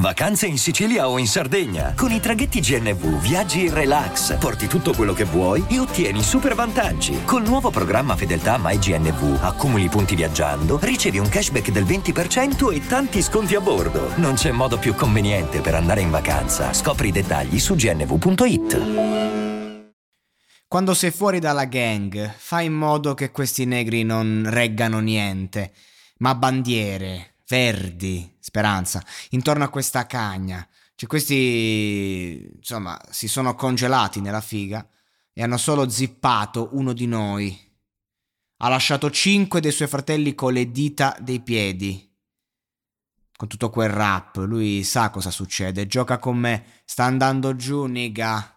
Vacanze in Sicilia o in Sardegna? Con i traghetti GNV viaggi in relax, porti tutto quello che vuoi e ottieni super vantaggi. Col nuovo programma Fedeltà MyGNV accumuli punti viaggiando, ricevi un cashback del 20% e tanti sconti a bordo. Non c'è modo più conveniente per andare in vacanza. Scopri i dettagli su gnv.it. Quando sei fuori dalla gang, fai in modo che questi negri non reggano niente, ma bandiere, verdi, speranza, intorno a questa cagna. Cioè questi, insomma, si sono congelati nella figa e hanno solo zippato uno di noi. Ha lasciato cinque dei suoi fratelli con le dita dei piedi. Con tutto quel rap, lui sa cosa succede, gioca con me, sta andando giù, niga.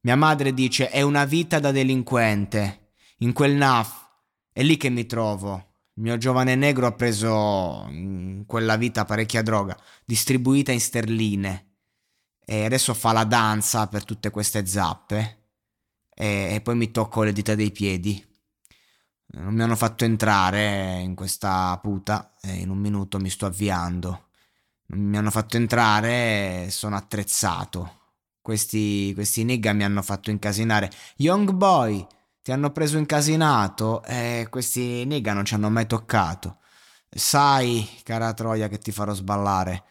Mia madre dice è una vita da delinquente. In quel NAF è lì che mi trovo. Il mio giovane negro ha preso in quella vita parecchia droga, distribuita in sterline. E adesso fa la danza per tutte queste zappe. E, e poi mi tocco le dita dei piedi. Non mi hanno fatto entrare in questa puta e in un minuto mi sto avviando. Non mi hanno fatto entrare e sono attrezzato. Questi, questi nigga mi hanno fatto incasinare. Young boy, ti hanno preso incasinato e questi nigga non ci hanno mai toccato. Sai, cara Troia, che ti farò sballare.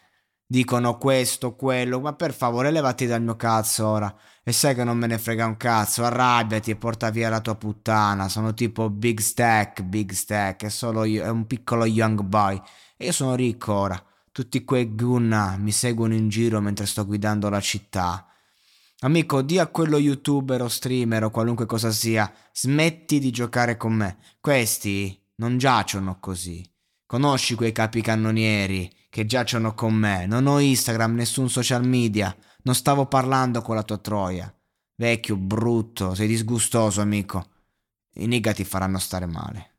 Dicono questo, quello, ma per favore levati dal mio cazzo ora. E sai che non me ne frega un cazzo, arrabbiati e porta via la tua puttana. Sono tipo Big Stack, Big Stack, è solo io, è un piccolo young boy. E io sono ricco ora. Tutti quei gunna mi seguono in giro mentre sto guidando la città. Amico, di a quello youtuber o streamer o qualunque cosa sia, smetti di giocare con me. Questi non giacciono così. Conosci quei capicannonieri che giacciono con me. Non ho Instagram, nessun social media. Non stavo parlando con la tua troia. Vecchio, brutto, sei disgustoso, amico. I nigga ti faranno stare male.